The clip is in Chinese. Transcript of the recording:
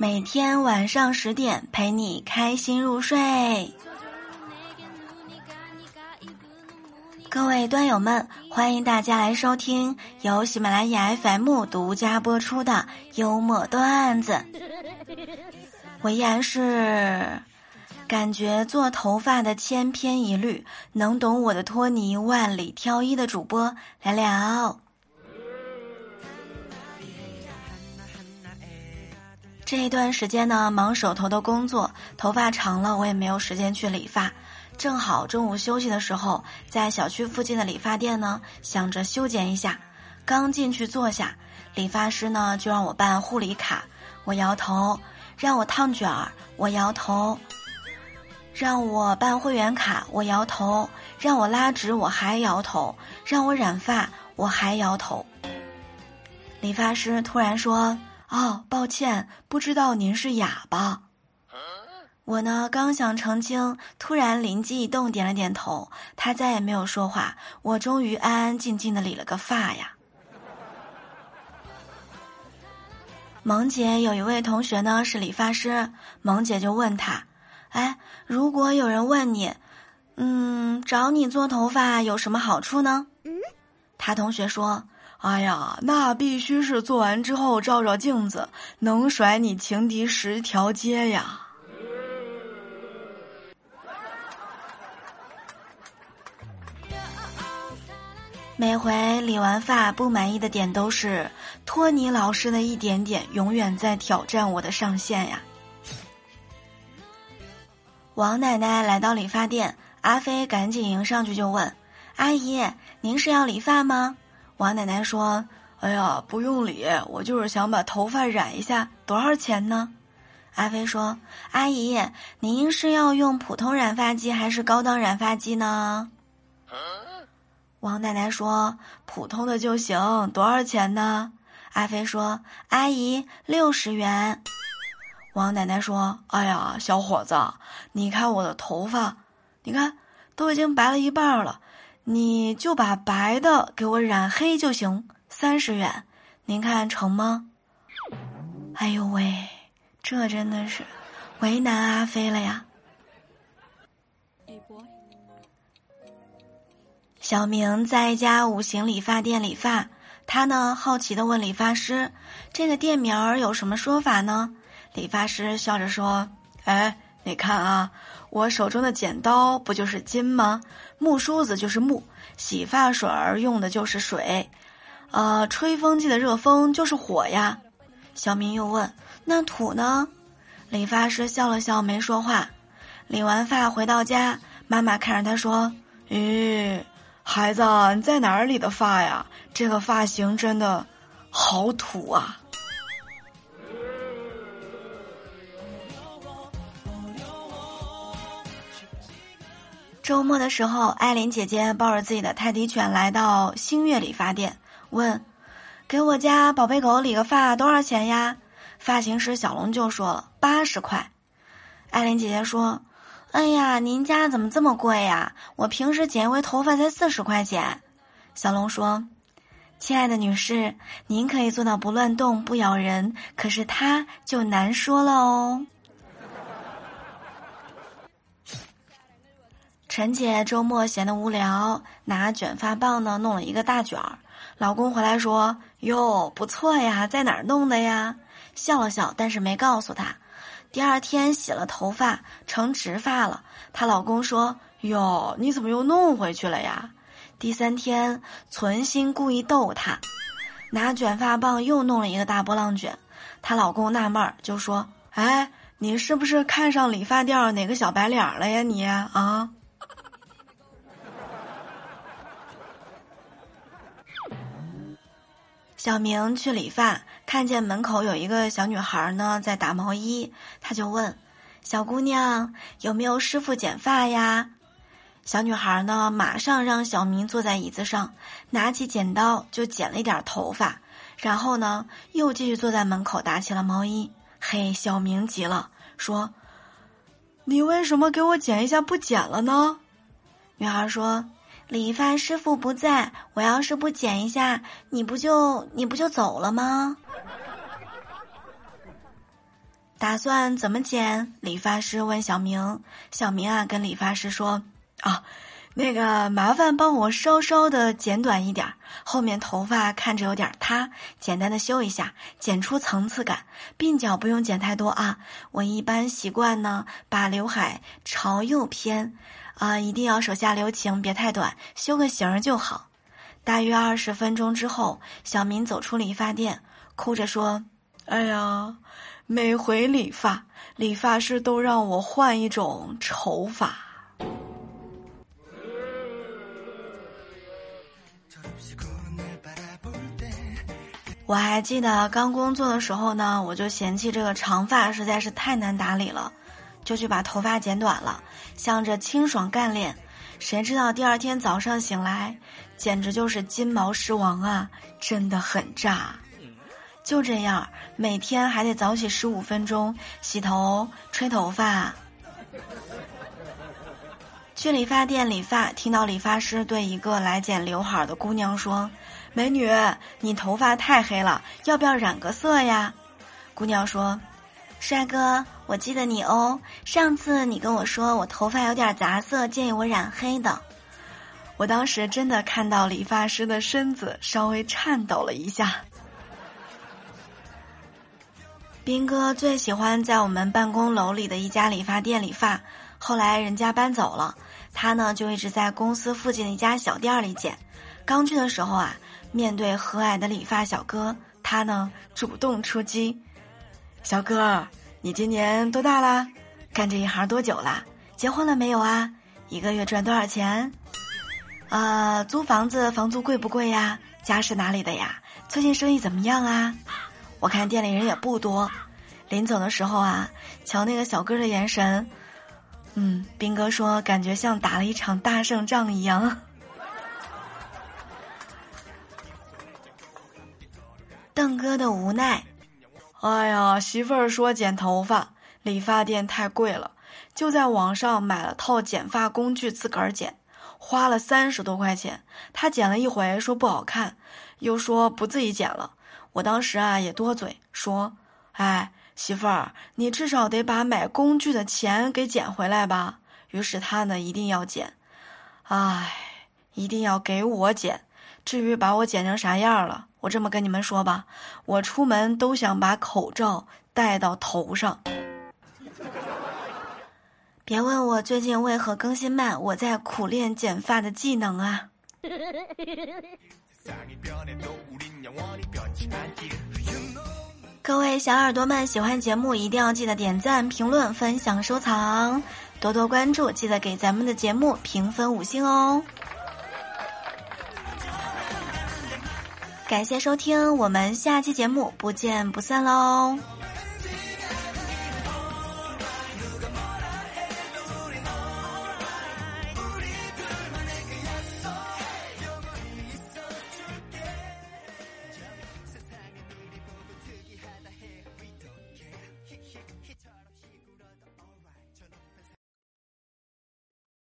每天晚上十点陪你开心入睡。各位端友们，欢迎大家来收听由喜马拉雅 FM 独家播出的幽默段子。我依然是感觉做头发的千篇一律，能懂我的托尼万里挑一的主播聊聊。这一段时间呢，忙手头的工作，头发长了，我也没有时间去理发。正好中午休息的时候，在小区附近的理发店呢，想着修剪一下。刚进去坐下，理发师呢就让我办护理卡，我摇头；让我烫卷儿，我摇头；让我办会员卡，我摇头；让我拉直，我还摇头；让我染发，我还摇头。理发师突然说。哦，抱歉，不知道您是哑巴。我呢，刚想澄清，突然灵机一动，点了点头。他再也没有说话，我终于安安静静的理了个发呀。萌姐有一位同学呢是理发师，萌姐就问他：“哎，如果有人问你，嗯，找你做头发有什么好处呢？”嗯，他同学说。哎呀，那必须是做完之后照照镜子，能甩你情敌十条街呀！每回理完发不满意的点都是托尼老师的一点点，永远在挑战我的上限呀！王奶奶来到理发店，阿飞赶紧迎上去就问：“阿姨，您是要理发吗？”王奶奶说：“哎呀，不用理，我就是想把头发染一下，多少钱呢？”阿飞说：“阿姨，您是要用普通染发剂还是高档染发剂呢？”王奶奶说：“普通的就行，多少钱呢？”阿飞说：“阿姨，六十元。”王奶奶说：“哎呀，小伙子，你看我的头发，你看都已经白了一半了。”你就把白的给我染黑就行，三十元，您看成吗？哎呦喂，这真的是为难阿飞了呀！小明在一家五行理发店理发，他呢好奇的问理发师：“这个店名儿有什么说法呢？”理发师笑着说：“哎。”你看啊，我手中的剪刀不就是金吗？木梳子就是木，洗发水儿用的就是水，呃，吹风机的热风就是火呀。小明又问：“那土呢？”理发师笑了笑，没说话。理完发回到家，妈妈看着他说：“咦，孩子，你在哪儿理的发呀？这个发型真的好土啊！”周末的时候，艾琳姐姐抱着自己的泰迪犬来到星月理发店，问：“给我家宝贝狗理个发多少钱呀？”发型师小龙就说了：“八十块。”艾琳姐姐说：“哎呀，您家怎么这么贵呀？我平时剪一回头发才四十块钱。”小龙说：“亲爱的女士，您可以做到不乱动、不咬人，可是它就难说了哦。”陈姐周末闲得无聊，拿卷发棒呢弄了一个大卷儿。老公回来说：“哟，不错呀，在哪儿弄的呀？”笑了笑，但是没告诉他。第二天洗了头发，成直发了。她老公说：“哟，你怎么又弄回去了呀？”第三天，存心故意逗她，拿卷发棒又弄了一个大波浪卷。她老公纳闷儿，就说：“哎，你是不是看上理发店哪个小白脸了呀？你啊？”小明去理发，看见门口有一个小女孩呢，在打毛衣，他就问：“小姑娘，有没有师傅剪发呀？”小女孩呢，马上让小明坐在椅子上，拿起剪刀就剪了一点头发，然后呢，又继续坐在门口打起了毛衣。嘿，小明急了，说：“你为什么给我剪一下不剪了呢？”女孩说。理发师傅不在，我要是不剪一下，你不就你不就走了吗？打算怎么剪？理发师问小明。小明啊，跟理发师说：“啊，那个麻烦帮我稍稍的剪短一点，后面头发看着有点塌，简单的修一下，剪出层次感。鬓角不用剪太多啊，我一般习惯呢，把刘海朝右偏，啊，一定要手下留情，别太短，修个形儿就好。”大约二十分钟之后，小明走出理发店，哭着说：“哎呀。”每回理发，理发师都让我换一种丑发。我还记得刚工作的时候呢，我就嫌弃这个长发实在是太难打理了，就去把头发剪短了，想着清爽干练。谁知道第二天早上醒来，简直就是金毛狮王啊！真的很炸。就这样，每天还得早起十五分钟洗头、吹头发。去理发店理发，听到理发师对一个来剪刘海的姑娘说：“美女，你头发太黑了，要不要染个色呀？”姑娘说：“帅哥，我记得你哦，上次你跟我说我头发有点杂色，建议我染黑的。”我当时真的看到理发师的身子稍微颤抖了一下。斌哥最喜欢在我们办公楼里的一家理发店理发，后来人家搬走了，他呢就一直在公司附近的一家小店里剪。刚去的时候啊，面对和蔼的理发小哥，他呢主动出击：“小哥，你今年多大啦？干这一行多久啦？结婚了没有啊？一个月赚多少钱？呃，租房子房租贵不贵呀？家是哪里的呀？最近生意怎么样啊？”我看店里人也不多，临走的时候啊，瞧那个小哥的眼神，嗯，兵哥说感觉像打了一场大胜仗一样。邓哥的无奈，哎呀，媳妇儿说剪头发，理发店太贵了，就在网上买了套剪发工具自个儿剪，花了三十多块钱。他剪了一回说不好看，又说不自己剪了。我当时啊也多嘴说，哎，媳妇儿，你至少得把买工具的钱给捡回来吧。于是他呢一定要剪，哎，一定要给我剪。至于把我剪成啥样了，我这么跟你们说吧，我出门都想把口罩戴到头上。别问我最近为何更新慢，我在苦练剪发的技能啊。各位小耳朵们，喜欢节目一定要记得点赞、评论、分享、收藏，多多关注，记得给咱们的节目评分五星哦！感谢收听，我们下期节目不见不散喽！